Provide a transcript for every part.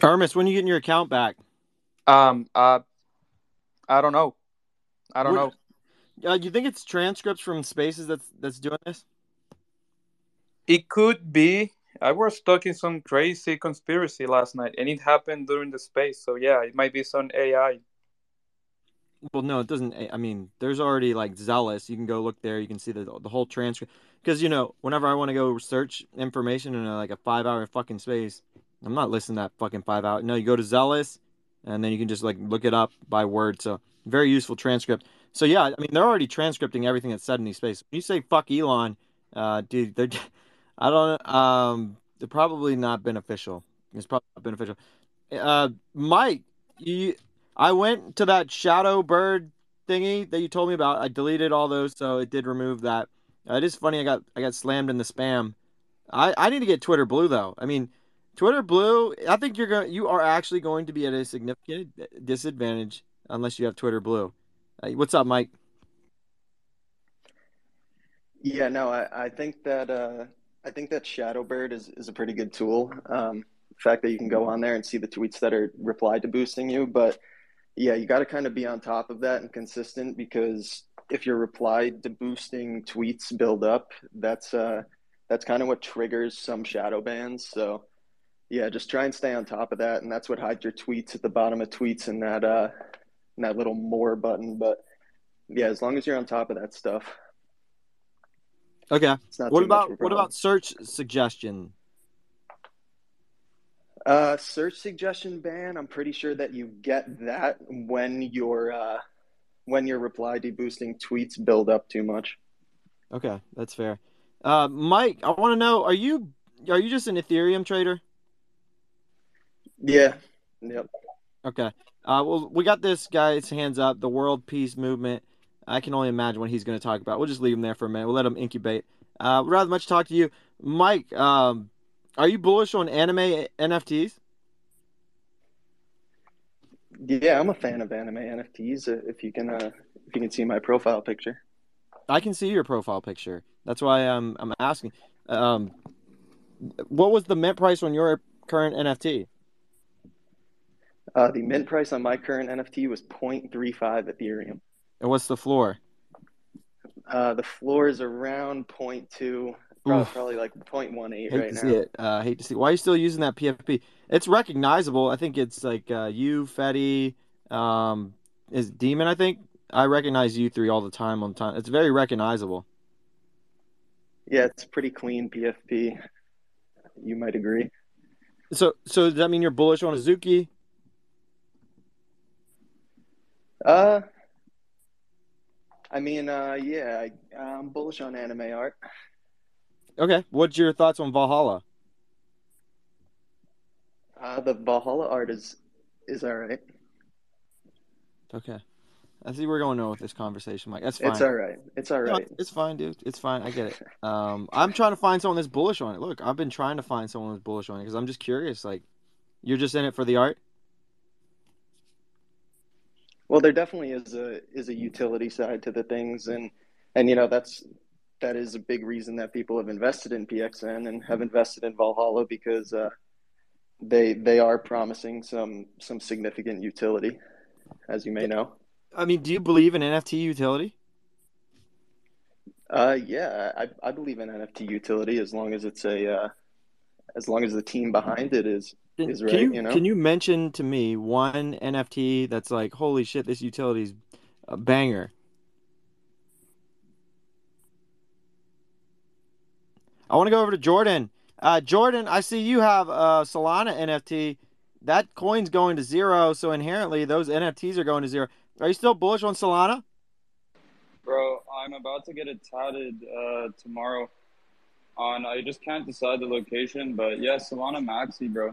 Hermes, when are you getting your account back? Um, uh, I don't know. I don't know. Uh, you think it's transcripts from Spaces that's that's doing this? It could be. I was stuck in some crazy conspiracy last night, and it happened during the space. So yeah, it might be some AI. Well, no, it doesn't. I mean, there's already like Zealous. You can go look there. You can see the the whole transcript. Because you know, whenever I want to go search information in a, like a five hour fucking space, I'm not listening to that fucking five hour. No, you go to Zealous, and then you can just like look it up by word. So very useful transcript. So yeah, I mean, they're already transcripting everything that's said in these spaces. When you say fuck Elon, uh, dude, they're I don't um, they're probably not beneficial. It's probably not beneficial. Uh, Mike, you. I went to that shadow bird thingy that you told me about. I deleted all those, so it did remove that. Uh, it is funny. I got I got slammed in the spam. I I need to get Twitter Blue though. I mean, Twitter Blue. I think you're going. You are actually going to be at a significant disadvantage unless you have Twitter Blue. Uh, what's up, Mike? Yeah, no, I, I think that uh, I think that Shadowbird is, is a pretty good tool. Um, the fact that you can go on there and see the tweets that are replied to boosting you, but yeah, you got to kind of be on top of that and consistent because if your replied to boosting tweets build up, that's uh, that's kind of what triggers some shadow bans. So yeah, just try and stay on top of that, and that's what hides your tweets at the bottom of tweets and that uh, and that little more button. But yeah, as long as you're on top of that stuff, Okay. What about what about search suggestion? Uh, search suggestion ban. I'm pretty sure that you get that when your uh, when your reply deboosting tweets build up too much. Okay, that's fair. Uh, Mike, I want to know: Are you are you just an Ethereum trader? Yeah. Yep. Okay. Uh, well, we got this guy's hands up, the World Peace Movement. I can only imagine what he's going to talk about. We'll just leave him there for a minute. We'll let him incubate. Uh, rather much talk to you, Mike. Um, are you bullish on anime NFTs? Yeah, I'm a fan of anime NFTs. uh, If you can, uh, if you can see my profile picture. I can see your profile picture. That's why I'm I'm asking. Um, what was the mint price on your current NFT? Uh, the mint price on my current NFT was 0.35 Ethereum. And what's the floor? Uh, the floor is around 0.2, probably, probably like 0.18 Hate right to now. see it. Uh, hate to see. Why are you still using that PFP? It's recognizable. I think it's like uh, you, Fetty, um, is Demon. I think I recognize you three all the time. On time, it's very recognizable. Yeah, it's pretty clean PFP. You might agree. So, so does that mean you're bullish on Azuki? Uh, I mean, uh, yeah, I, I'm bullish on anime art. Okay. What's your thoughts on Valhalla? Uh, the Valhalla art is is all right. Okay. I see we're going on with this conversation, Mike. That's fine. It's all right. It's all right. No, it's fine, dude. It's fine. I get it. Um, I'm trying to find someone that's bullish on it. Look, I've been trying to find someone that's bullish on it because I'm just curious. Like, you're just in it for the art. Well, there definitely is a is a utility side to the things, and and you know that's that is a big reason that people have invested in PXN and have invested in Valhalla because uh, they they are promising some some significant utility, as you may know. I mean, do you believe in NFT utility? Uh, yeah, I, I believe in NFT utility as long as it's a uh, as long as the team behind it is is can right, you you know? can you mention to me one NFT that's like, holy shit, this utility's a banger? I want to go over to Jordan. Uh, Jordan, I see you have a Solana NFT. That coin's going to zero, so inherently those NFTs are going to zero. Are you still bullish on Solana? Bro, I'm about to get it tatted uh, tomorrow. On I just can't decide the location, but yeah, Solana Maxi, bro.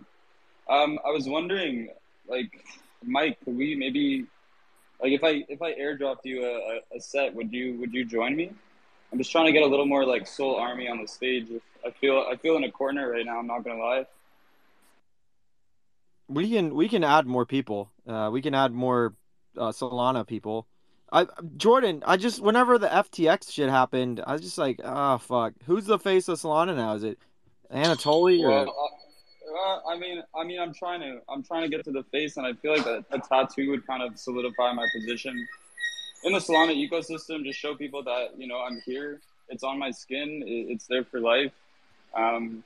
Um, I was wondering, like, Mike, could we maybe, like, if I if I airdropped you a, a set, would you would you join me? I'm just trying to get a little more like Soul Army on the stage. I feel I feel in a corner right now. I'm not gonna lie. We can we can add more people. Uh, we can add more uh, Solana people. I Jordan, I just whenever the FTX shit happened, I was just like, oh fuck, who's the face of Solana now? Is it Anatoly or? Well, uh, I mean, I mean, I'm trying to, I'm trying to get to the face, and I feel like a, a tattoo would kind of solidify my position in the Solana ecosystem. Just show people that you know I'm here. It's on my skin. It's there for life. Um,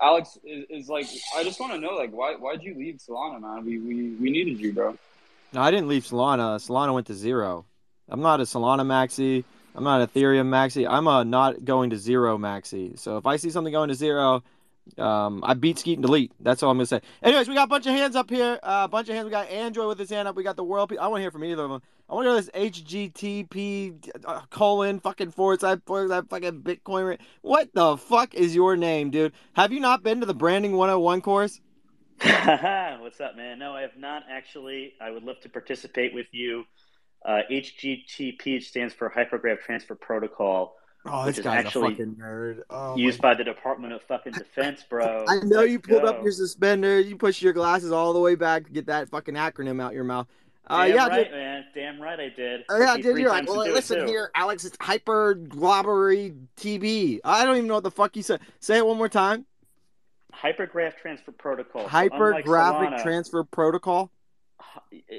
Alex is, is like, I just want to know, like, why why'd you leave Solana, man? We we we needed you, bro. No, I didn't leave Solana. Solana went to zero. I'm not a Solana maxi. I'm not Ethereum maxi. I'm a not going to zero maxi. So if I see something going to zero, um, I beat Skeet and delete. That's all I'm gonna say. Anyways, we got a bunch of hands up here. A uh, bunch of hands. We got Android with his hand up. We got the world. I want to hear from either of them. I want to hear this HGTP uh, colon fucking forward side forward side fucking Bitcoin. What the fuck is your name, dude? Have you not been to the branding 101 course? What's up, man? No, I have not actually. I would love to participate with you. Uh, HGTP stands for Hypergraph Transfer Protocol. Oh, this guy's actually a fucking nerd. Oh, used by the Department of fucking Defense, bro. I know Let's you pulled go. up your suspenders, you pushed your glasses all the way back to get that fucking acronym out your mouth. Uh, Damn yeah, right, dude. man. Damn right, I did. Uh, yeah, dude. You're like, well, listen here, Alex. It's hyper globbery TB. I don't even know what the fuck you said. Say it one more time. Hypergraph transfer protocol. Hypergraphic so transfer protocol.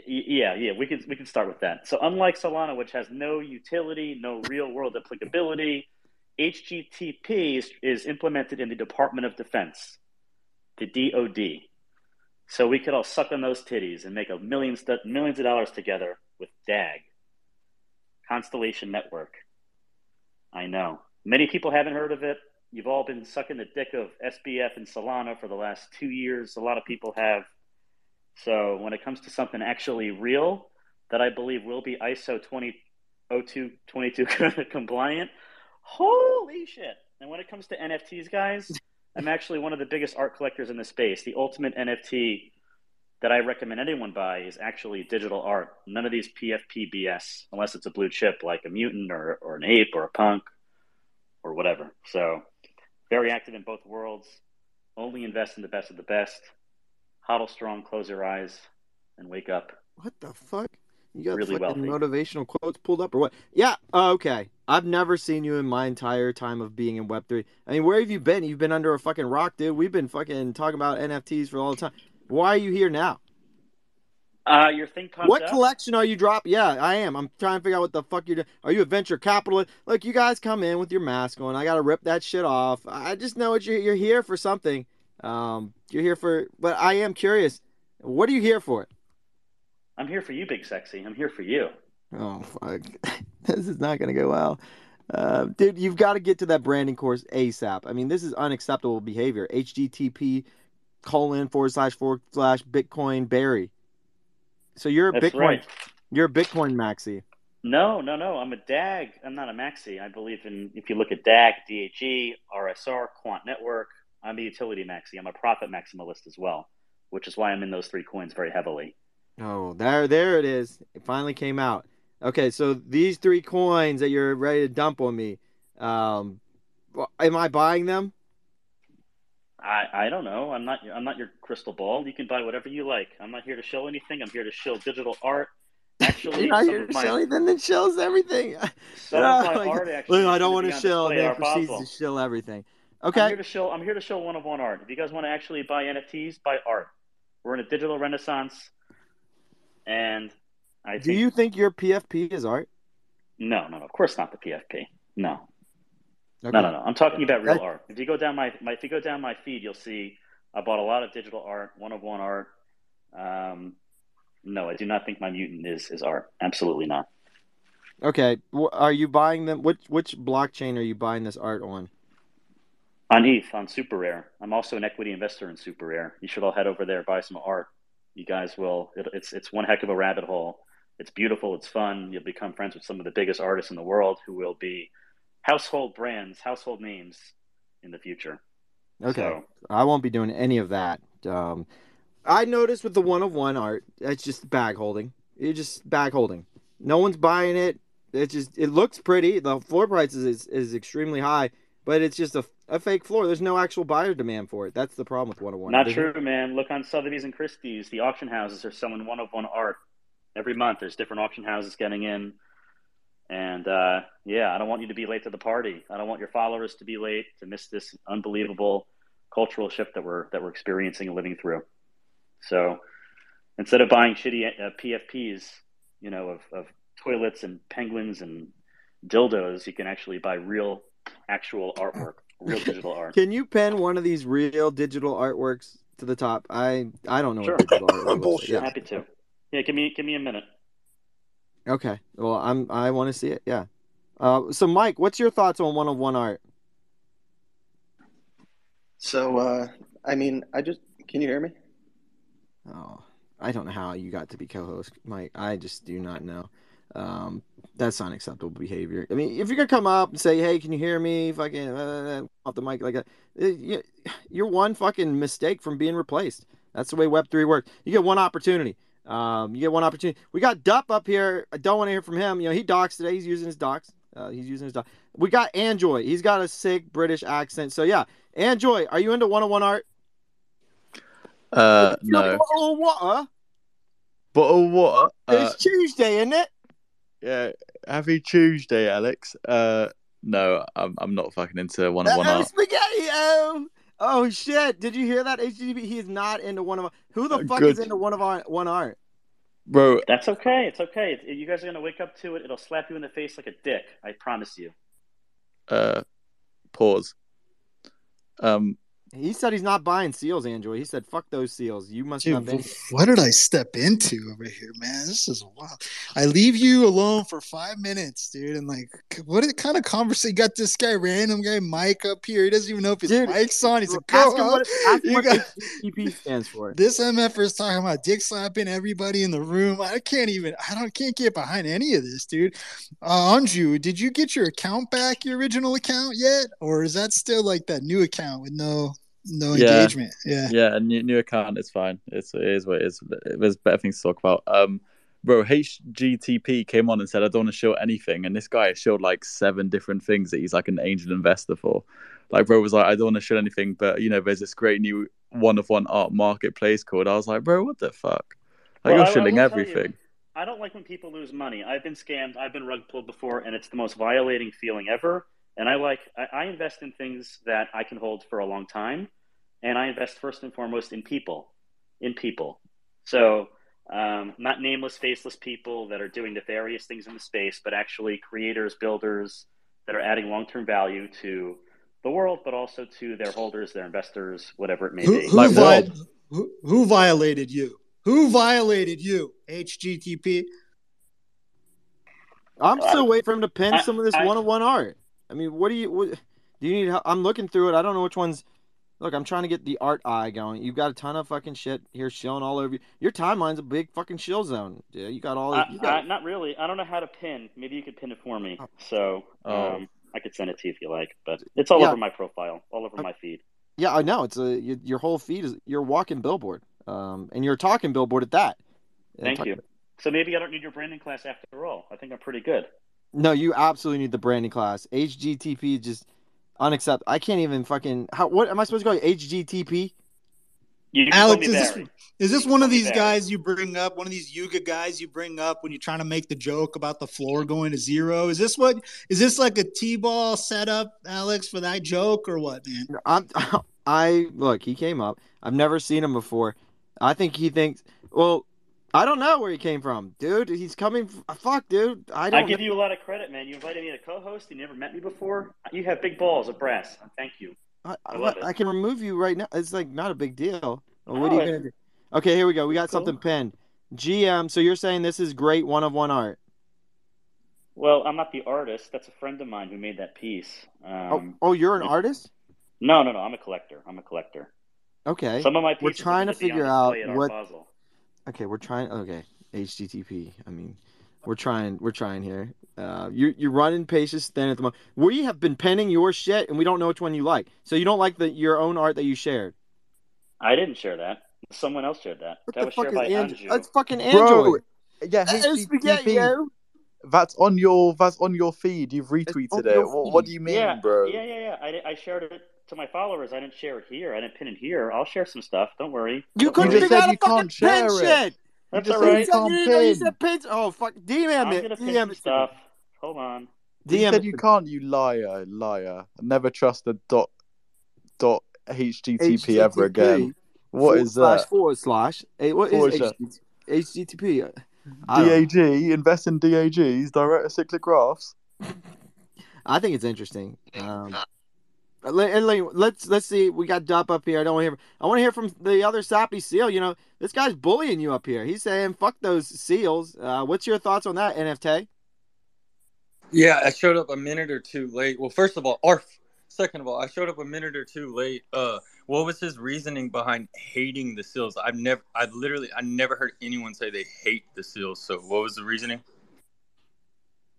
Yeah, yeah, we can we can start with that. So unlike Solana, which has no utility, no real world applicability, HGTP is, is implemented in the Department of Defense, the DoD. So we could all suck on those titties and make a millions millions of dollars together with DAG, Constellation Network. I know many people haven't heard of it. You've all been sucking the dick of SBF and Solana for the last two years. A lot of people have. So when it comes to something actually real that I believe will be ISO 2002 compliant, holy shit. And when it comes to NFTs, guys, I'm actually one of the biggest art collectors in the space. The ultimate NFT that I recommend anyone buy is actually digital art. None of these PFP BS, unless it's a blue chip like a mutant or, or an ape or a punk or whatever. So very active in both worlds. Only invest in the best of the best. Hodl strong, close your eyes, and wake up. What the fuck? You got really fucking motivational quotes pulled up or what? Yeah, uh, okay. I've never seen you in my entire time of being in Web three. I mean, where have you been? You've been under a fucking rock, dude. We've been fucking talking about NFTs for all the time. Why are you here now? Uh, your thing popped What up? collection are you dropping? Yeah, I am. I'm trying to figure out what the fuck you're doing. Are you a venture capitalist? Like you guys come in with your mask on. I gotta rip that shit off. I just know what you're. You're here for something. Um, you're here for. But I am curious. What are you here for? I'm here for you, big sexy. I'm here for you. Oh fuck, this is not gonna go well. Uh, dude, you've got to get to that branding course ASAP. I mean, this is unacceptable behavior. HGTP colon forward slash forward slash Bitcoin Barry. So you're a That's Bitcoin. Right. You're a Bitcoin maxi. No, no, no. I'm a DAG. I'm not a maxi. I believe in. If you look at DAG, DAG, RSR, Quant Network, I'm a utility maxi. I'm a profit maximalist as well, which is why I'm in those three coins very heavily. Oh, there, there it is. It finally came out. Okay, so these three coins that you're ready to dump on me, um, am I buying them? I, I don't know. I'm not I'm not your crystal ball. You can buy whatever you like. I'm not here to show anything. I'm here to show digital art. Actually, You're not here to my, show anything that shows everything. Some of my art actually. I don't want to show. They proceeds to show everything. Okay. I'm here to show. I'm here to show one of one art. If you guys want to actually buy NFTs, buy art. We're in a digital renaissance, and I. Do you think your PFP is art? No, no, no. Of course not the PFP. No, Okay. No, no, no. I'm talking about real art. If you go down my, my, if you go down my feed, you'll see I bought a lot of digital art, one of one art. Um, no, I do not think my mutant is is art. Absolutely not. Okay, are you buying them? Which which blockchain are you buying this art on? On ETH, on SuperRare. I'm also an equity investor in SuperRare. You should all head over there, buy some art. You guys will. It, it's it's one heck of a rabbit hole. It's beautiful. It's fun. You'll become friends with some of the biggest artists in the world who will be household brands, household names in the future. Okay, so, I won't be doing any of that. Um, I noticed with the one of one art, it's just bag holding. It's just bag holding. No one's buying it. It just it looks pretty. The floor price is is, is extremely high, but it's just a, a fake floor. There's no actual buyer demand for it. That's the problem with one of one. Not true, man. Look on Sotheby's and Christie's. The auction houses are selling one of one art every month. There's different auction houses getting in And uh, yeah, I don't want you to be late to the party. I don't want your followers to be late to miss this unbelievable cultural shift that we're that we're experiencing and living through. So instead of buying shitty uh, PFPs, you know, of, of toilets and penguins and dildos, you can actually buy real, actual artwork, real digital art. Can you pen one of these real digital artworks to the top? I I don't know Sure. what digital artwork looks like. Bullshit. Yeah. Happy to. Yeah, give me give me a minute. Okay. Well, I'm I want to see it. Yeah. Uh, so Mike, what's your thoughts on one of one art? So, uh, I mean, I just can you hear me? Oh, I don't know how you got to be co-host, Mike. I just do not know. Um, that's unacceptable behavior. I mean, if you're gonna come up and say, "Hey, can you hear me?" Fucking uh, off the mic like that, uh, you- you're one fucking mistake from being replaced. That's the way Web three works. You get one opportunity. Um, you get one opportunity. We got Dup up here. I don't want to hear from him. You know, he docs today. He's using his docs. Uh, he's using his docs. We got Anjoy. He's got a sick British accent. So yeah, Anjoy, are you into one on one art? Uh, no. Oh, what? Bottle of water. Uh, It's Tuesday, isn't it? Yeah. Happy Tuesday, Alex. Uh, no, I'm I'm not fucking into one of one Oh, art. spaghetti. Oh, oh shit! Did you hear that? HGTV. He is not into one of. Who the Uh, fuck good. is into one of our one art? Bro, That's okay. It's okay. It- you guys are gonna wake up to it. It'll slap you in the face like a dick. I promise you. uh, pause. Um, He said he's not buying seals, Andrew. He said, "Fuck those seals. You must Dude, not be." what did I step into over here, man? This is wild. I leave you alone for five minutes, dude, and like, what kind of conversation? Got this guy, random guy, Mike up here. He doesn't even know if his Dude, mic's on. He's a Ask him what, ask You what got- HTTP stands for. This MFer is talking about dick slapping everybody in the room. I can't even. I don't. Can't get behind any of this, dude. Uh, Anju, did you get your account back, your original account yet, or is that still like that new account with no no Yeah. engagement? Yeah. yeah, a new, new account is fine. It's it is what it is. There's better things to talk about. Um, bro, HGTP came on and said I don't want to show anything, and this guy showed like seven different things that he's like an angel investor for. Like, bro was like, I don't want to show anything, but you know, there's this great new one of one art marketplace called. I was like, bro, what the fuck? Like Well, you're I shilling will tell you, everything. I don't like when people lose money. I've been scammed. I've been rug pulled before, and it's the most violating feeling ever. And I like I, I invest in things that I can hold for a long time, and I invest first and foremost in people, in people. So um, not nameless, faceless people that are doing nefarious things in the space, but actually creators, builders that are adding long term value to the world, but also to their holders, their investors, whatever it may Who, be. who, Like vi- Rob. who, who violated you? Who violated you? HGTP. I'm still waiting for him to pin I- some of this I- one on one art. I mean, what do you? What, do you need? help? I'm looking through it. I don't know which ones. Look, I'm trying to get the art eye going. You've got a ton of fucking shit here shilling all over you. Your timeline's a big fucking shill zone. Yeah, you got all. I, you got, I, not really. I don't know how to pin. Maybe you could pin it for me. Oh. So Oh. um, I could send it to you if you like. But it's all Yeah. over my profile, all over my feed. yeah, I know. It's a your, your whole feed is you're walking billboard, um, and you're talking billboard at that. Thank talk- you. So maybe I don't need your branding class after all. I think I'm pretty good. No, you absolutely need the branding class. HGTP is just unacceptable. I can't even fucking. How? What am I supposed to call you? HGTP? You Alex, is this is this one of these Barry. guys you bring up? One of these Yuga guys you bring up when you're trying to make the joke about the floor going to zero? Is this what? Is this like a t-ball setup, Alex, for that joke or what, man? I'm. I look. He came up. I've never seen him before. I think he thinks. Well, I don't know where he came from, dude. He's coming. f- Fuck, dude. I I don't. I give you a lot of credit, man. You invited me to co-host. You never met me before. You have big balls of brass. Thank you. I, I it. I can remove you right now. It's like not a big deal. Well, what are you gonna do? Okay, here we go. We got Cool. something pinned. GM. So you're saying this is great one of one art? Well, I'm not the artist. That's a friend of mine who made that piece. Oh, Um, oh, you're an artist? no, no, no. I'm a collector. I'm a collector. Okay. Some of my pieces We're trying to gonna be on figure out display at Art what- Basel. Okay, we're trying. Okay, HTTP. I mean, we're trying. We're trying here. Uh, you you're running paces thin at the moment. We have been penning your shit, and we don't know which one you like. So you don't like the your own art that you shared. I didn't share that. Someone else shared that. What that the was fuck shared is by Andrew? Anju. That's fucking Bro, Android. yeah, That is spaghetti, HGTP. yo. That's on your that's on your feed. You've retweeted it. What, what do you mean, yeah, bro? Yeah, yeah, yeah. I, I shared it to my followers. I didn't share it here. I didn't pin it here. I'll share some stuff. Don't worry. You Don't couldn't just figure out a fucking can't pin share it. shit. That's just all said You said you didn't know you pin. said pins. Oh fuck, DM I'm it. DM some it. stuff. Hold on. You DM said you can't, you liar, liar. Never trust a dot dot HTTP ever again. What forward is slash that? Forward slash. Hey, what Forward is slash. HTTP? I don't know. DAG, invest in DAGs, direct acyclic graphs. I think it's interesting. Um, let, and like, let's let's see. We got Dup up here. I don't want to hear. I want to hear from the other sappy seal. You know, this guy's bullying you up here. He's saying, "Fuck those seals." Uh, what's your thoughts on that, NFT? Yeah, I showed up a minute or two late. Well, first of all, Arf. Second of all, I showed up a minute or two late. Uh, what was his reasoning behind hating the seals? I've never, I've literally, I never heard anyone say they hate the seals. So, what was the reasoning?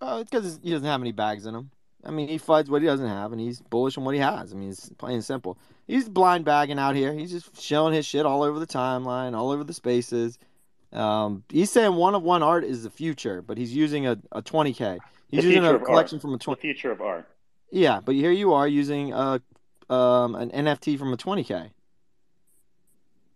Uh, it's because he doesn't have any bags in him. I mean, he fights what he doesn't have, and he's bullish on what he has. I mean, it's plain and simple. He's blind bagging out here. He's just showing his shit all over the timeline, all over the spaces. Um, he's saying one of one art is the future, but he's using a, a 20k. He's The using a collection art. from a The 20. future of art. Yeah, but here you are using a um an NFT from a 20k.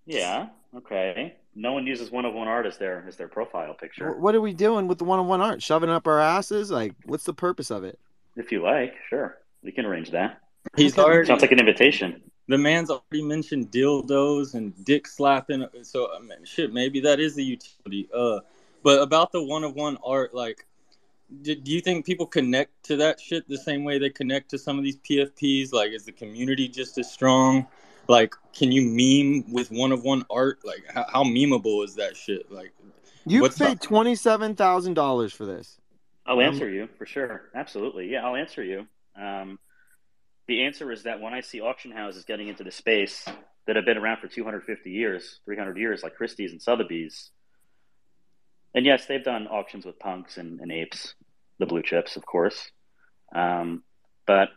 Yeah. Okay. No one uses one of one art as their as their profile picture. What are we doing with the one of one art? Shoving up our asses? Like, what's the purpose of it? If you like, sure, we can arrange that. He's Okay. already, Sounds like an invitation. the man's already mentioned dildos and dick slapping. So, I mean, shit, maybe that is the utility. Uh, but about the one of one art, like, do, do you think people connect to that shit the same way they connect to some of these PFPs? Like, is the community just as strong? Like, can you meme with one of one art? Like, how, how memeable is that shit? Like, You paid up? twenty seven thousand dollars for this. I'll Um, answer you for sure. Absolutely. Yeah, I'll answer you. Um, the answer is that when I see auction houses getting into the space that have been around for 250 years, 300 years, like Christie's and Sotheby's, and yes, they've done auctions with punks and, and apes, the blue chips, of course. Um, but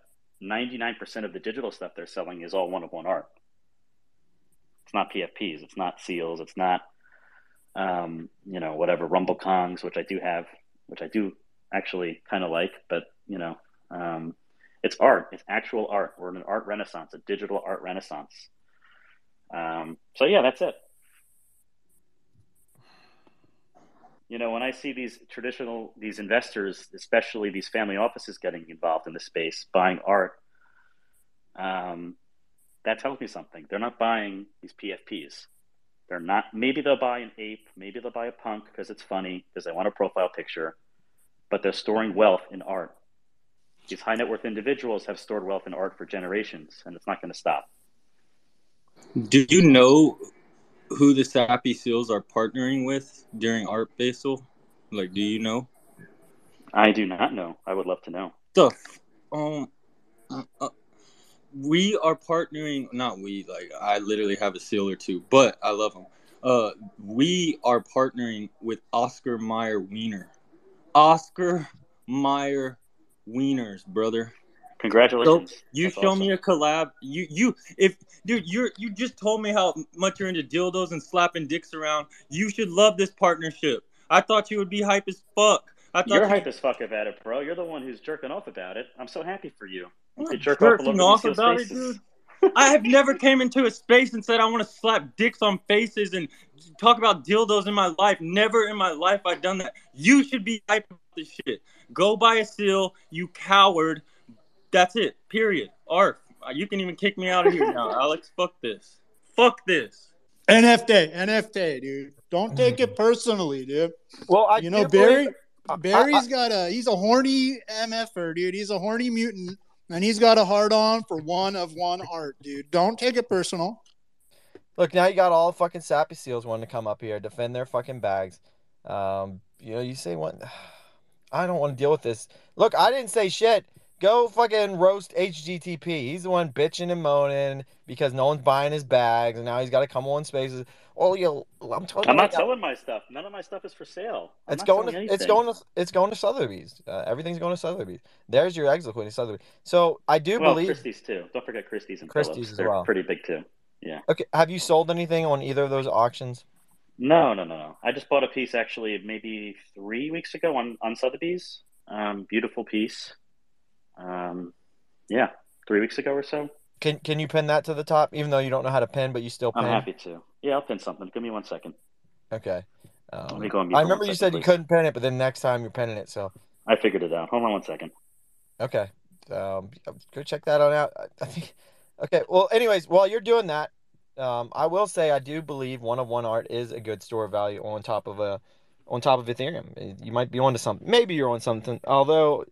99% of the digital stuff they're selling is all one of one art. It's not PFPs. It's not seals. It's not, um, you know, whatever Rumble Kongs, which I do have, which I do actually kind of like, but you know, um, it's art. It's actual art. We're in an art renaissance, a digital art renaissance. Um, so yeah, that's it. You know, when I see these traditional, these investors, especially these family offices getting involved in the space, buying art, um, that tells me something. They're not buying these PFPs. They're not. Maybe they'll buy an ape. Maybe they'll buy a punk because it's funny because they want a profile picture. But they're storing wealth in art. These high net worth individuals have stored wealth in art for generations, and it's not going to stop. do you know who the Sappy Seals are partnering with during Art Basel? Like, do you know? I do not know. I would love to know. the f- um uh, uh, we are partnering not we like i literally have a seal or two but i love them uh we are partnering with oscar Mayer wiener oscar Mayer wieners brother Congratulations. you That's show awesome. me a collab you you if dude you're you just told me how much you're into dildos and slapping dicks around you should love this partnership i thought you would be hype as fuck i thought You're you hype as fuck about it, bro. You're the one who's jerking off about it. I'm so happy for you. You I'm could jerk off jerking off these about it, dude. I have never came into a space and said I want to slap dicks on faces and talk about dildos in my life. Never in my life I've done that. You should be hyped about this shit. Go buy a seal, you coward. That's it. Period. Arf. You can even kick me out of here now, Alex. Fuck this. Fuck this. NFT, NFT, dude. Don't take it personally, dude. Well, I you know, Barry. believe- I- Barry's got a he's a horny MFer, dude. He's a horny mutant, and he's got a hard on for one of one art, dude. Don't take it personal. Look, now you got all the fucking sappy seals wanting to come up here, defend their fucking bags. Um, you know, you say what? I don't want to deal with this. Look, I didn't say shit. Go fucking roast HGTP. He's the one bitching and moaning because no one's buying his bags, and now he's got to come on spaces. Oh, you, I'm telling I'm not selling my stuff. None of my stuff is for sale. I'm It's going to it's going to it's going to Sotheby's. Uh, everything's going to Sotheby's. There's your exit liquidity Sotheby's. So I do well, believe. Christie's too. Don't forget Christie's and Christie's Phillips. They're well. pretty big too. Yeah. Okay, have you sold anything on either of those auctions? No, no, no, no. I just bought a piece actually maybe three weeks ago on on Sotheby's. Um, beautiful piece. Um, yeah, three weeks ago or so. Can can you pin that to the top, even though you don't know how to pin, but you still pin? I'm happy to. Yeah, I'll pin something. Give me one second. Okay. Let Um, me go I remember you second, said you couldn't pin it, but then next time you're pinning it. So I figured it out. Hold on one second. Okay. Um, go check that on out. I think. Okay. Well, anyways, while you're doing that, um, I will say I do believe one of one art is a good store of value on top of a on top of Ethereum. You might be onto something. Maybe you're on something. Although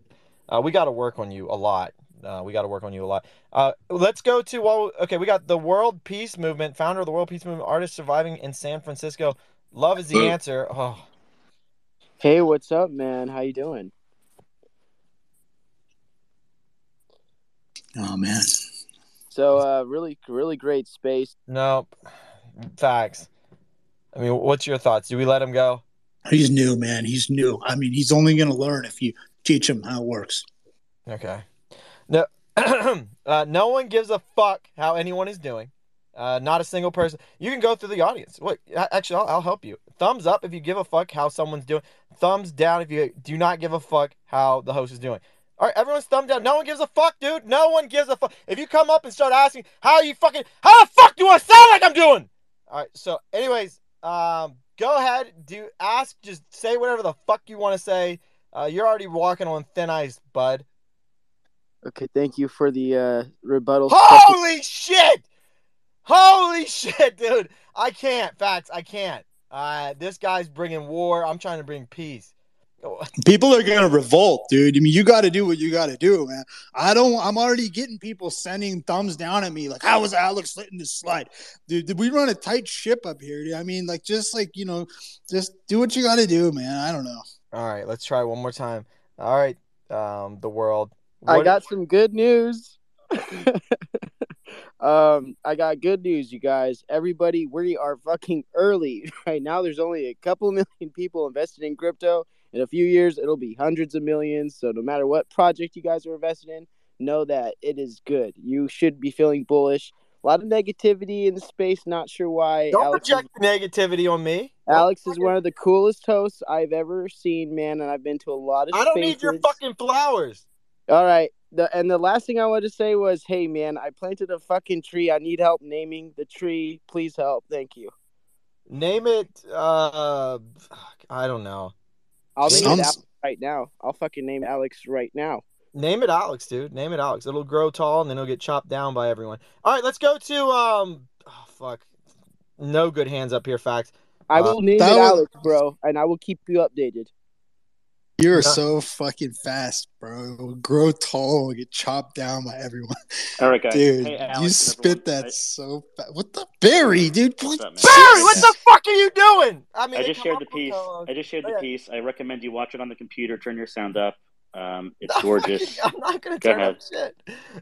uh, we got to work on you a lot. Uh, we got to work on you a lot. Uh, let's go to well. Okay, we got the World Peace Movement, founder of the World Peace Movement, artist surviving in San Francisco. Love is the answer. Oh, Hey, what's up, man? How you doing? Oh man. So, uh, really, really great space. nope. Facts. I mean, what's your thoughts? Do we let him go? He's new, man. He's new. I mean, he's only going to learn if you teach them how it works. Okay. No, uh, no one gives a fuck how anyone is doing. Uh, not a single person. You can go through the audience. Wait, actually, I'll, I'll help you. Thumbs up if you give a fuck how someone's doing. Thumbs down if you do not give a fuck how the host is doing. All right, everyone's thumb down. No one gives a fuck, dude. No one gives a fuck. If you come up and start asking how you fucking, how the fuck do I sound like I'm doing? All right. So, anyways, um, go ahead. Do ask. Just say whatever the fuck you want to say. Uh, you're already walking on thin ice, bud. Okay, thank you for the uh, rebuttal. Holy shit! Holy shit, dude! I can't. Facts. I can't. Uh, this guy's bringing war. I'm trying to bring peace. People are going to revolt, dude. I mean, you got to do what you got to do, man. I don't. I'm already getting people sending thumbs down at me, like, "How was Alex letting this slide?" Dude, did we run a tight ship up here? Dude? I mean, like, just like you know, just do what you got to do, man. I don't know. All right, let's try one more time. All right, um, the world. I What- got some good news. um, I got good news, you guys. Everybody, we are fucking early right now. There's only a couple million people invested in crypto. In a few years, it'll be hundreds of millions. So no matter what project you guys are invested in, know that it is good. You should be feeling bullish. A lot of negativity in the space. Not sure why. Don't Alex project the negativity on me. Don't Alex is one of the coolest hosts I've ever seen, man, and I've been to a lot of I don't need your fucking flowers. All right. The and the last thing I wanted to say was, hey man, I planted a fucking tree. I need help naming the tree. Please help. Thank you. Name it. Uh, fuck, I don't know. I'll name it Alex right now. I'll fucking name Alex right now. Name it Alex, dude. Name it Alex. It'll grow tall and then it'll get chopped down by everyone. All right, let's go to um. Oh, fuck. No good hands up here. Facts. I Uh, will name it was- Alex, bro, and I will keep you updated. You're Yeah. so fucking fast, bro. It'll grow tall, and get chopped down by everyone, All right, guys. dude. Hey, Alex, you and spit everyone. that I- so fast. What the berry, dude? What's up. Barry, what the fuck are you doing? I mean, I just shared the piece. I just shared the piece. I recommend you watch it on the computer. Turn your sound up. Um, it's gorgeous. I'm not gonna Go turn up shit.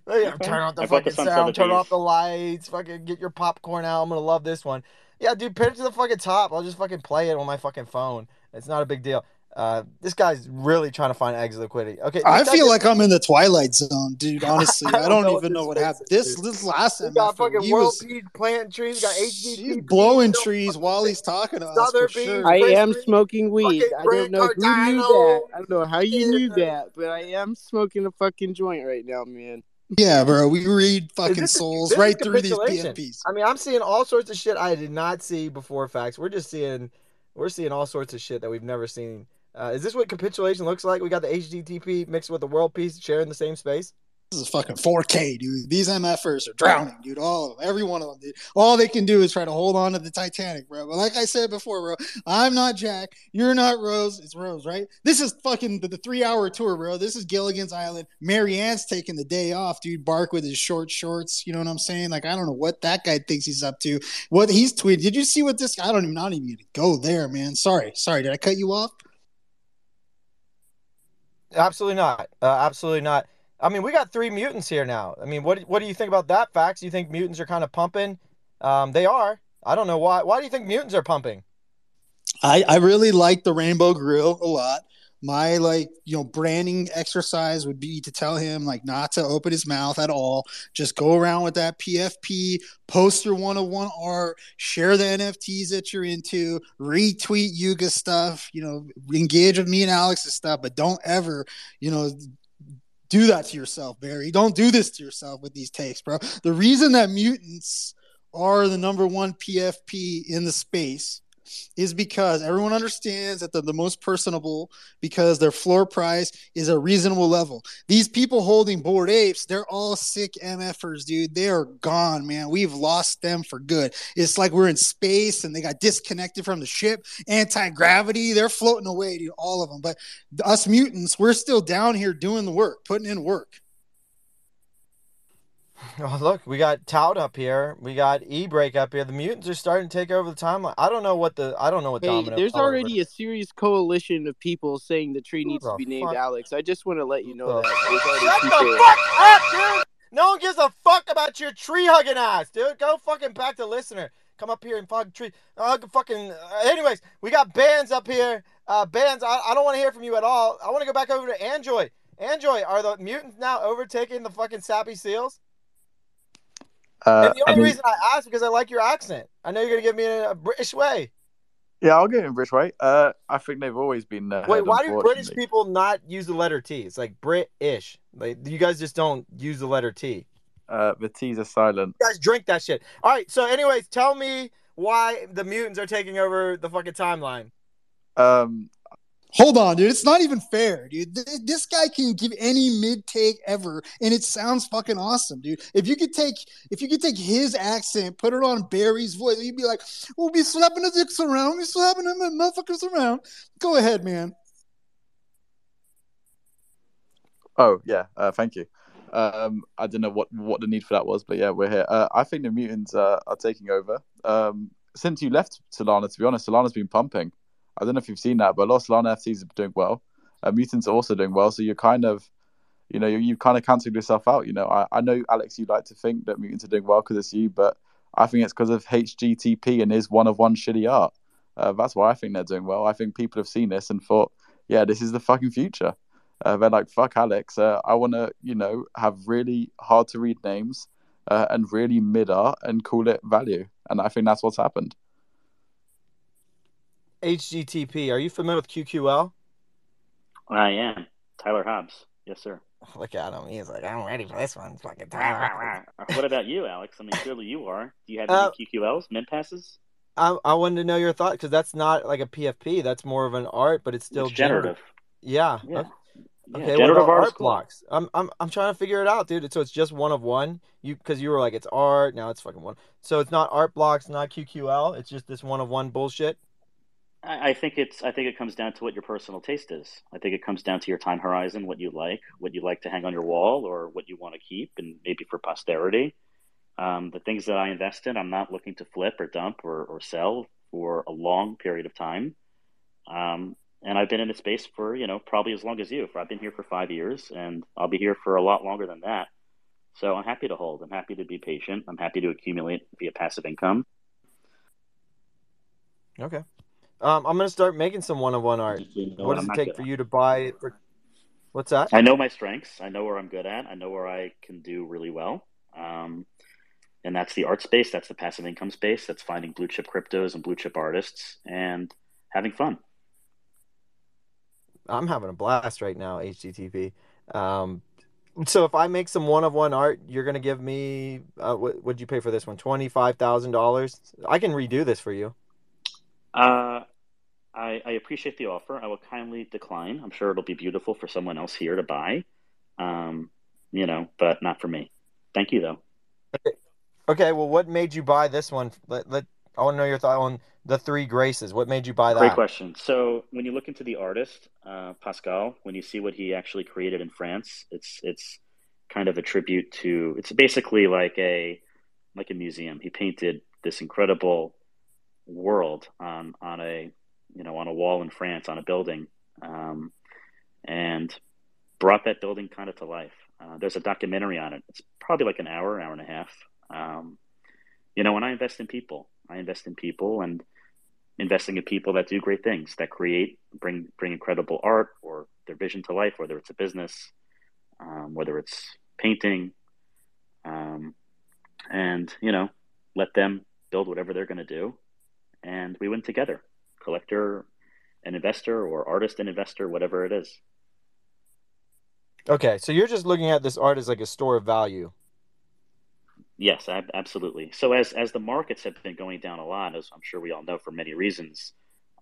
Like, Turn off the I brought the fucking sound. Turn off the lights. Fucking get your popcorn out. I'm gonna love this one. Yeah, dude, put it to the fucking top. I'll just fucking play it on my fucking phone. It's not a big deal. Uh, this guy's really trying to find exit liquidity. Okay, I feel like I'm in the twilight zone, dude. Honestly, I I don't don't, know even know what happened. This dude. this last we got fucking he world was peace planting trees. Got he's HDP blowing peas, trees while he's talking to us Southern for beans. sure. I am smoking weed. I don't know who knew that. I don't know how you knew that, but I am smoking a fucking joint right now, man. Yeah, bro. We read fucking this souls this right through these capitulation. PFPs. I mean, I'm seeing all sorts of shit I did not see before. Facts. We're just seeing, we're seeing all sorts of shit that we've never seen. Uh, is this what capitulation looks like? We got the HDTP mixed with the world peace sharing the same space. This is a fucking 4K, dude. These MFers are drowning, dude. All of them, every one of them, dude. All they can do is try to hold on to the Titanic, bro. But like I said before, bro, I'm not Jack. You're not Rose. It's Rose, right? This is fucking the, the three hour tour, bro. This is Gilligan's Island. Mary Ann's taking the day off, dude. Bark with his short shorts. You know what I'm saying? Like, I don't know what that guy thinks he's up to. What he's tweeted. Did you see what this? I don't even, not even gonna go there, man. Sorry, sorry. Did I cut you off? Absolutely not. Uh, absolutely not. I mean, we got three mutants here now. I mean, what what do you think about that? Facts? You think mutants are kind of pumping? Um, they are. I don't know why. Why do you think mutants are pumping? I, I really like the Rainbow Grill a lot. My like you know branding exercise would be to tell him like not to open his mouth at all. Just go around with that PFP, post your one on one art, share the NFTs that you're into, retweet Yuga stuff. You know, engage with me and Alex's stuff, but don't ever you know do that to yourself, Barry. Don't do this to yourself with these takes, bro. The reason that mutants are the number one PFP in the space is because everyone understands that they're the most personable because their floor price is a reasonable level. These people holding bored apes, they're all sick MFers, dude. They are gone, man. We've lost them for good. It's like we're in space and they got disconnected from the ship. Anti gravity, they're floating away, dude. All of them. But us mutants, we're still down here doing the work, putting in work. Oh, look, we got Tout up here. We got E Break up here. The mutants are starting to take over the timeline. I don't know what the I don't know what Hey, Domino. there's already a serious coalition of people saying the tree Who needs to be named fuck- Alex. I just want to let you know the that. Shut the fuck up, dude! No one gives a fuck about your tree hugging ass, dude. Go fucking back to listener. Come up here and fuck tree. Hug fucking. Uh, anyways, we got bands up here. Uh, bands. I, I don't want to hear from you at all. I want to go back over to Anjoy. Anjoy, are the mutants now overtaking the fucking sappy seals? Uh, and the I only mean, reason I asked because I like your accent. I know you're gonna give me in a British way. yeah, I'll get in British way. Uh, I think they've always been. Uh, Wait, why do British people not use the letter T? It's like British. Like you guys just don't use the letter T. Uh, the T's are silent. You guys drink that shit. All right. So, anyways, tell me why the mutants are taking over the fucking timeline. Um, Hold on, dude. It's not even fair, dude. Th- This guy can give any mid take ever, and it sounds fucking awesome, dude. If you could take, if you could take his accent, put it on Barry's voice, he'd be like, "We'll be slapping the dicks around, we'll be slapping them motherfuckers around." Go ahead, man. Oh yeah, uh, thank you. Um, I don't know what what the need for that was, but yeah, we're here. Uh, I think the mutants uh, are taking over. Um, since you left Solana, to be honest, Solana's been pumping. I don't know if you've seen that, but a lot of Solana FCs are doing well. Uh, mutants are also doing well, so you're kind of, you know, you you kind of cancelled yourself out. You know, I, I know Alex, you like to think that mutants are doing well because it's you, but I think it's because of HGTP and his one of one shitty art. Uh, that's why I think they're doing well. I think people have seen this and thought, yeah, this is the fucking future. Uh, they're like, fuck Alex. Uh, I want to, you know, have really hard to read names uh, and really mid art and call it value. And I think that's what's happened. HGTP. Are you familiar with QQL? I am Tyler Hobbs. Yes, sir. Look at him. He's like, I'm ready for this one. Fucking what about you, Alex? I mean, clearly you are. Do you have any Uh, any QQLs, mint passes? I, I wanted to know your thought because that's not like a PFP. That's more of an art, but it's still It's generative. Yeah. Yeah. Okay. Yeah, generative about art is art cool. blocks? I'm I'm I'm trying to figure it out, dude. So it's just one of one. You because you were like it's art, now it's fucking one. So it's not art blocks, not QQL. It's just this one of one bullshit. I think it's. I think it comes down to what your personal taste is. I think it comes down to your time horizon, what you like, what you like to hang on your wall, or what you want to keep, and maybe for posterity. Um, the things that I invest in, I'm not looking to flip or dump or, or sell for a long period of time. Um, and I've been in this space for you know probably as long as you. I've been here for five years, and I'll be here for a lot longer than that. So I'm happy to hold. I'm happy to be patient. I'm happy to accumulate via passive income. Okay. Um, I'm gonna start making some one-on-one art. You know What does I'm it take for you to buy it? For... What's that? I know my strengths. I know where I'm good at. I know where I can do really well. Um, and that's the art space. That's the passive income space. That's finding blue chip cryptos and blue chip artists and having fun. I'm having a blast right now. HGTP. Um, so if I make some one of one art, you're gonna give me uh, what? Would you pay for this one? Twenty five thousand dollars. I can redo this for you. Uh, I, I appreciate the offer. I will kindly decline. I'm sure it'll be beautiful for someone else here to buy. Um, you know, but not for me. Thank you though. Okay. Well, what made you buy this one? Let, let I want to know your thought on the three graces. What made you buy that? Great question. So when you look into the artist, uh, Pascal, when you see what he actually created in France, it's it's kind of a tribute to. It's basically like a like a museum. He painted this incredible world on on a you know on a wall in France on a building, um, and brought that building kind of to life. Uh, there's a documentary on it. It's probably like an hour, hour and a half. Um, you know, when I invest in people, I invest in people and investing in people that do great things, that create, bring bring incredible art or their vision to life, whether it's a business, um, whether it's painting, um, and you know, let them build whatever they're going to do, and we win together, collector, an investor, or artist and investor, whatever it is. Okay, so you're just looking at this art as like a store of value. Yes, ab- absolutely. So as as the markets have been going down a lot, as I'm sure we all know for many reasons,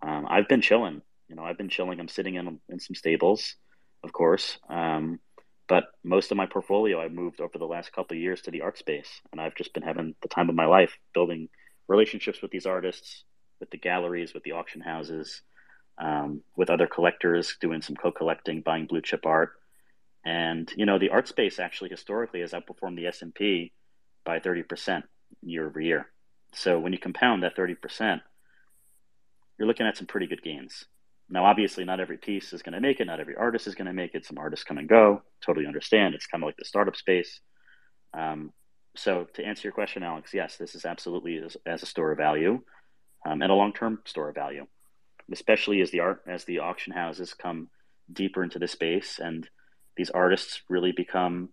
um, I've been chilling. You know, I've been chilling. I'm sitting in in some stables, of course. Um, but most of my portfolio I moved over the last couple of years to the art space, and I've just been having the time of my life building relationships with these artists, with the galleries, with the auction houses, um, with other collectors, doing some co-collecting, buying blue chip art, and you know the art space actually historically has outperformed the S and P by thirty percent year over year. So when you compound that thirty percent, you're looking at some pretty good gains. Now, obviously, not every piece is going to make it. Not every artist is going to make it. Some artists come and go. Totally understand. It's kind of like the startup space. Um, so, to answer your question, Alex, yes, this is absolutely as, as a store of value um, and a long-term store of value, especially as the art as the auction houses come deeper into the space and these artists really become,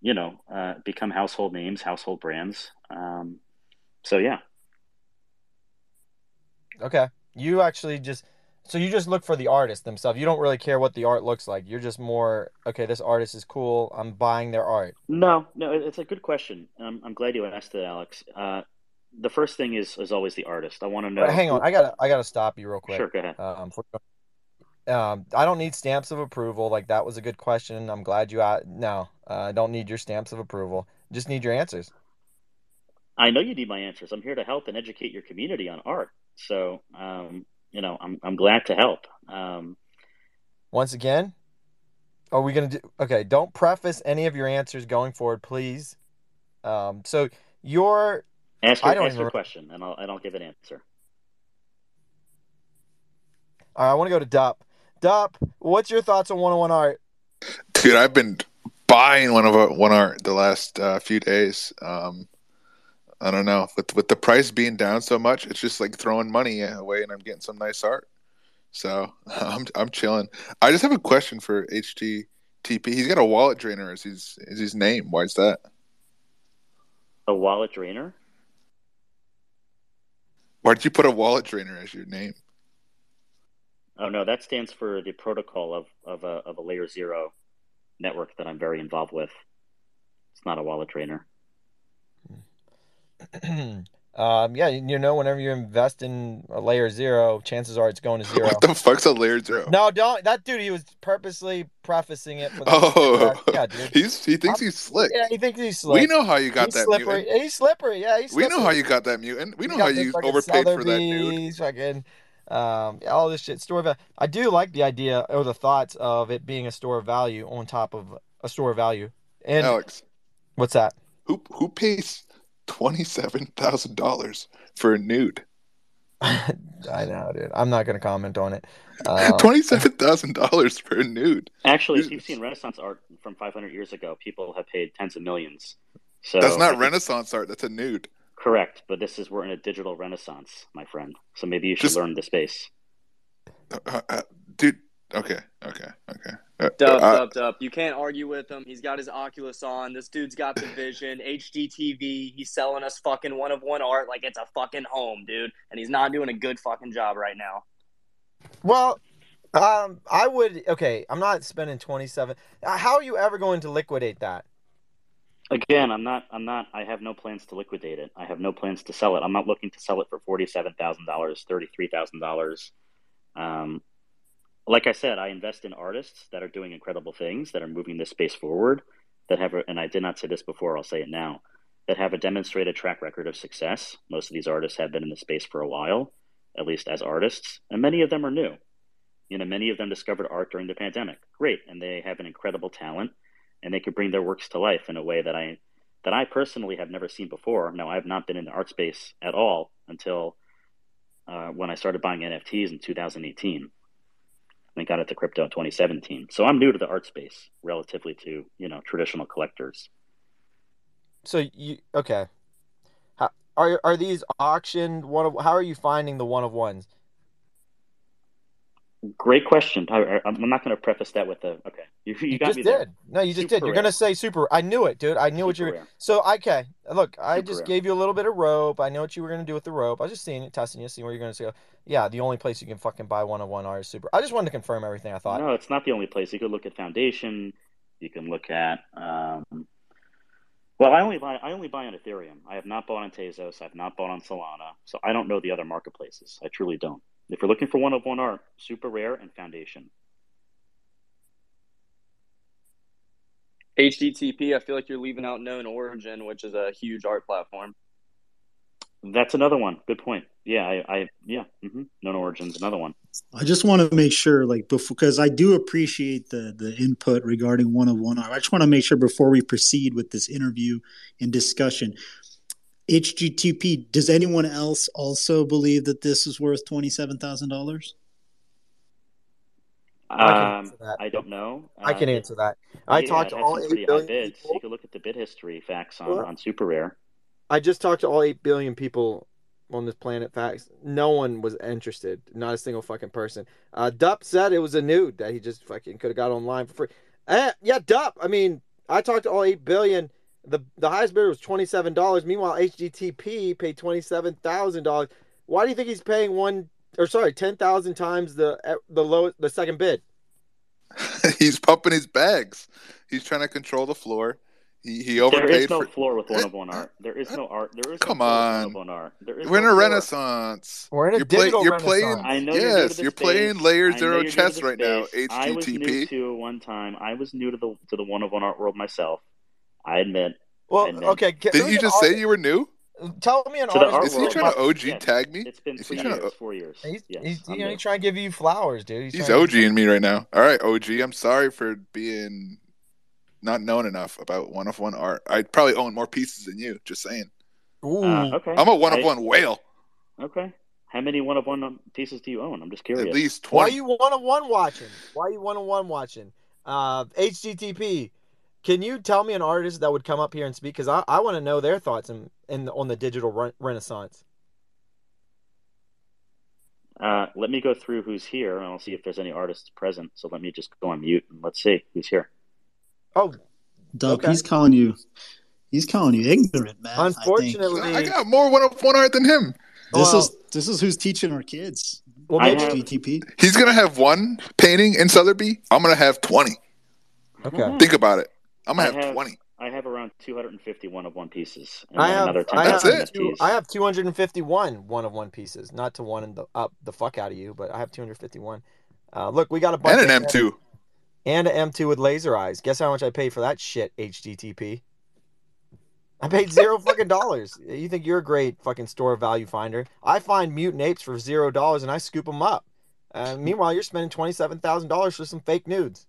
you know, uh, become household names, household brands. Um, so, yeah. Okay, you actually just so you just look for the artist themselves. You don't really care what the art looks like. You're just more okay. This artist is cool. I'm buying their art. No, no, it's a good question. Um, I'm glad you asked it, Alex. Uh, the first thing is is always the artist. I want to know. Wait, hang on, I gotta I gotta stop you real quick. Sure, go ahead. Um, for, um, I don't need stamps of approval. Like that was a good question. I'm glad you. Uh, no, uh, I don't need your stamps of approval. Just need your answers. I know you need my answers. I'm here to help and educate your community on art. So, um, you know, I'm I'm glad to help. Um, Once again, are we gonna do? Okay, don't preface any of your answers going forward, please. Um, so your ask your, I don't ask even- your question, and I'll and I'll give an answer. All right, I want to go to Dup. Dup, what's your thoughts on one of one art? Dude, I've been buying one of our, one art the last uh, few days. Um, I don't know with with the price being down so much, it's just like throwing money away, and I'm getting some nice art. So I'm I'm chilling. I just have a question for HTTP. He's got a wallet drainer as his as his name. Why is that? A wallet drainer. Why did you put a wallet drainer as your name? Oh no, that stands for the protocol of of a of a layer zero network that I'm very involved with. It's not a wallet drainer. um, yeah, you know, whenever you invest in a layer zero, chances are it's going to zero. What the fuck's a layer zero? No, don't. That dude, he was purposely prefacing it. For the, Oh, yeah, dude. he's he thinks he's slick. Yeah, he thinks he's slick. We know how you got he's that slippery. mutant. He's slippery. Yeah, he's We know how you got that mutant. We know how you overpaid for that dude. Sotheby's, Fucking, um, all this shit. Store of. I do like the idea or the thoughts of it being a store of value on top of a store of value. And Alex, what's that? who who pays twenty seven thousand dollars for a nude? I know, dude. I'm not gonna comment on it. Um, Twenty seven thousand dollars for a nude. Actually, if you've seen Renaissance art from 500 years ago, people have paid tens of millions. So That's not think- Renaissance art. That's a nude. Correct, but this is we're in a digital renaissance, my friend. So maybe you should Just- learn the space. Uh, uh, dude. Okay. Okay. Okay. Uh, Dub, uh, dub, dub. You can't argue with him. He's got his Oculus on. This dude's got the vision. HDTV. He's selling us fucking one of one art like it's a fucking home, dude. And he's not doing a good fucking job right now. Well, um, I would. Okay, I'm not spending 27. Uh, How are you ever going to liquidate that? Again, I'm not. I'm not. I have no plans to liquidate it. I have no plans to sell it. I'm not looking to sell it for forty-seven thousand dollars, thirty-three thousand dollars. Um, like I said, I invest in artists that are doing incredible things, that are moving this space forward, that have. And I did not say this before. I'll say it now. That have a demonstrated track record of success. Most of these artists have been in the space for a while, at least as artists, and many of them are new. You know, many of them discovered art during the pandemic. Great, and they have an incredible talent and they could bring their works to life in a way that I that I personally have never seen before. Now, I've not been in the art space at all until uh, when I started buying NFTs in 2018. Got into crypto in 2017. So I'm new to the art space relatively to you know traditional collectors. So you okay? How, are are these auctioned? One of how are you finding the one of ones? Great question. I, I'm not going to preface that with a okay. You, you, You got just me did. there. No, you just Super did. You're gonna say super. I knew it, dude. I knew what you Super were. So okay, look, I Super just rare. gave you a little bit of rope. I know what you were gonna do with the rope. I was just seeing it, testing you, seeing where you're gonna go. Yeah, the only place you can fucking buy one of one is super. I just wanted to confirm everything I thought. No, it's not the only place. You could look at Foundation. You can look at um, Well, I only buy I only buy on Ethereum. I have not bought on Tezos. I have not bought on Solana. So I don't know the other marketplaces. I truly don't. If you're looking for one of one art, SuperRare and foundation. HTTP, I feel like you're leaving out Known Origin, which is a huge art platform. That's another one. Good point. Yeah, I, I yeah, mm-hmm. Known Origin's another one. I just want to make sure, like, before because I do appreciate the the input regarding one of one art. I just want to make sure before we proceed with this interview and discussion. HGTP. Does anyone else also believe that this is worth twenty seven thousand dollars? I can Um, answer that. I don't know. I can Uh, answer that. I yeah, talked to all some eight pretty high billion bids. people. You can look at the bid history facts on, Well- on SuperRare. I just talked to all eight billion people on this planet. Facts. No one was interested. Not a single fucking person. Uh, Dup said it was a nude that he just fucking could have got online for free. Eh, yeah, Dup. I mean, I talked to all eight billion. The the highest bidder was twenty seven dollars. Meanwhile, HGTP paid twenty seven thousand dollars. Why do you think he's paying one or sorry ten thousand times the the low the second bid? He's pumping his bags. He's trying to control the floor. He he overpaid is no for. floor with one of one art. There is no art. There is Come no floor with one on. of one art. There is We're in no a floor. renaissance. We're in a you're playing. digital You're playing. renaissance. I know you're Yes, you're playing layer zero you're new to chess the right now. space. I was new to one time. I was new to the to the one of one art world myself. I admit. I Well, admit. okay. Can, Didn't you just say you were new? Tell me an To the artist. art Is he world. trying to OG Yeah. tag me? It's been three years, to? four years. He's, yes, he's, you know, he's trying to give you flowers, dude. He's, He's OGing me right now. All right, OG. I'm sorry for being not known enough about one of one art. I probably own more pieces than you. Just saying. Ooh. Uh, okay. I'm a one of one whale. Okay. How many one of one pieces do you own? I'm just curious. At least Why twenty. you one on one watching? Why are you one on one watching? Uh, HTTP. Can you tell me an artist that would come up here and speak? Because I, I want to know their thoughts in, in on the digital re- renaissance. Uh, let me go through who's here, and I'll see if there's any artists present. So let me just go on mute and let's see who's here. Oh, Dub, Okay. he's calling you. He's calling you ignorant, man. Unfortunately, I got more one of one art than him. this Well- is this is who's teaching our kids. well, I maybe, have- He's gonna have one painting in Sotheby. I'm gonna have twenty. okay. Think about it. I'm gonna have have- twenty. I have around 251 of one pieces, and I have another I have, That's it. two, I have 251 one of one pieces. Not to one the up the fuck out of you, but I have 251. Uh, look, we got a bunch And an of- M2. and an M2 with laser eyes. Guess how much I paid for that shit, HGTP? I paid zero fucking dollars. You think you're a great fucking store value finder? I find mutant apes for zero dollars and I scoop them up. Uh, meanwhile, you're spending twenty seven thousand dollars for some fake nudes.